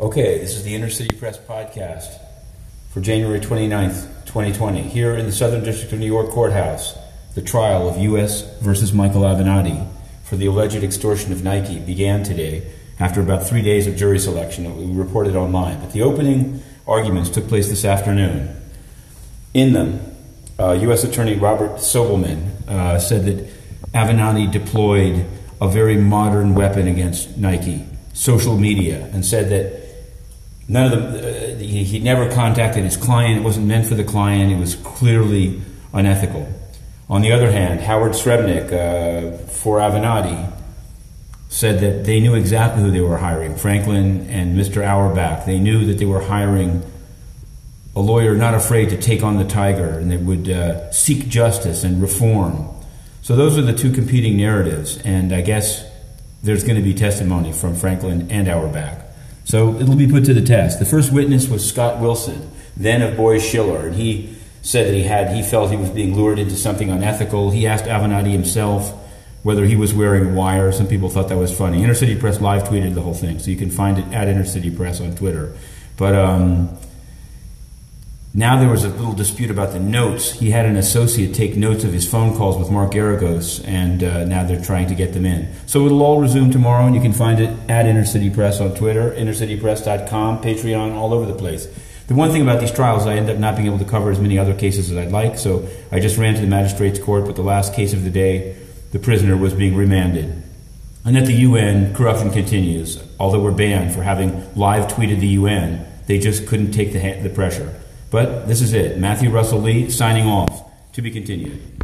Okay, this is the Inner City Press podcast for January 29th, 2020. Here in the Southern District of New York Courthouse, the trial of U.S. versus Michael Avenatti for the alleged extortion of Nike began today after about three days of jury selection that we reported online. But the opening arguments took place this afternoon. In them, uh, U.S. Attorney Robert Sobelman uh, said that Avenatti deployed a very modern weapon against Nike, social media, and said that none of them, uh, he, he never contacted his client. It wasn't meant for the client. It was clearly unethical. On the other hand, Howard Srebnick uh, for Avenatti said that they knew exactly who they were hiring, Franklin and Mr. Auerbach. They knew that they were hiring a lawyer not afraid to take on the tiger and that would uh, seek justice and reform. So those are the two competing narratives, and I guess there's going to be testimony from Franklin and Auerbach. So it'll be put to the test. The first witness was Scott Wilson, then of Boies Schiller, and he said that he had he felt he was being lured into something unethical. He asked Avenatti himself whether he was wearing wire. Some people thought that was funny. Inner City Press live tweeted the whole thing, so you can find it at Inner City Press on Twitter. But um, now there was a little dispute about the notes. He had an associate take notes of his phone calls with Mark Geragos, and uh, now they're trying to get them in. So it'll all resume tomorrow, and you can find it at Inner City Press on Twitter, innercitypress.com, Patreon, all over the place. The one thing about these trials, I end up not being able to cover as many other cases as I'd like, so I just ran to the magistrate's court, but the last case of the day, the prisoner was being remanded. And at the UN, corruption continues. Although we're banned for having live tweeted the UN, they just couldn't take the, the pressure. But this is it. Matthew Russell Lee signing off. To be continued.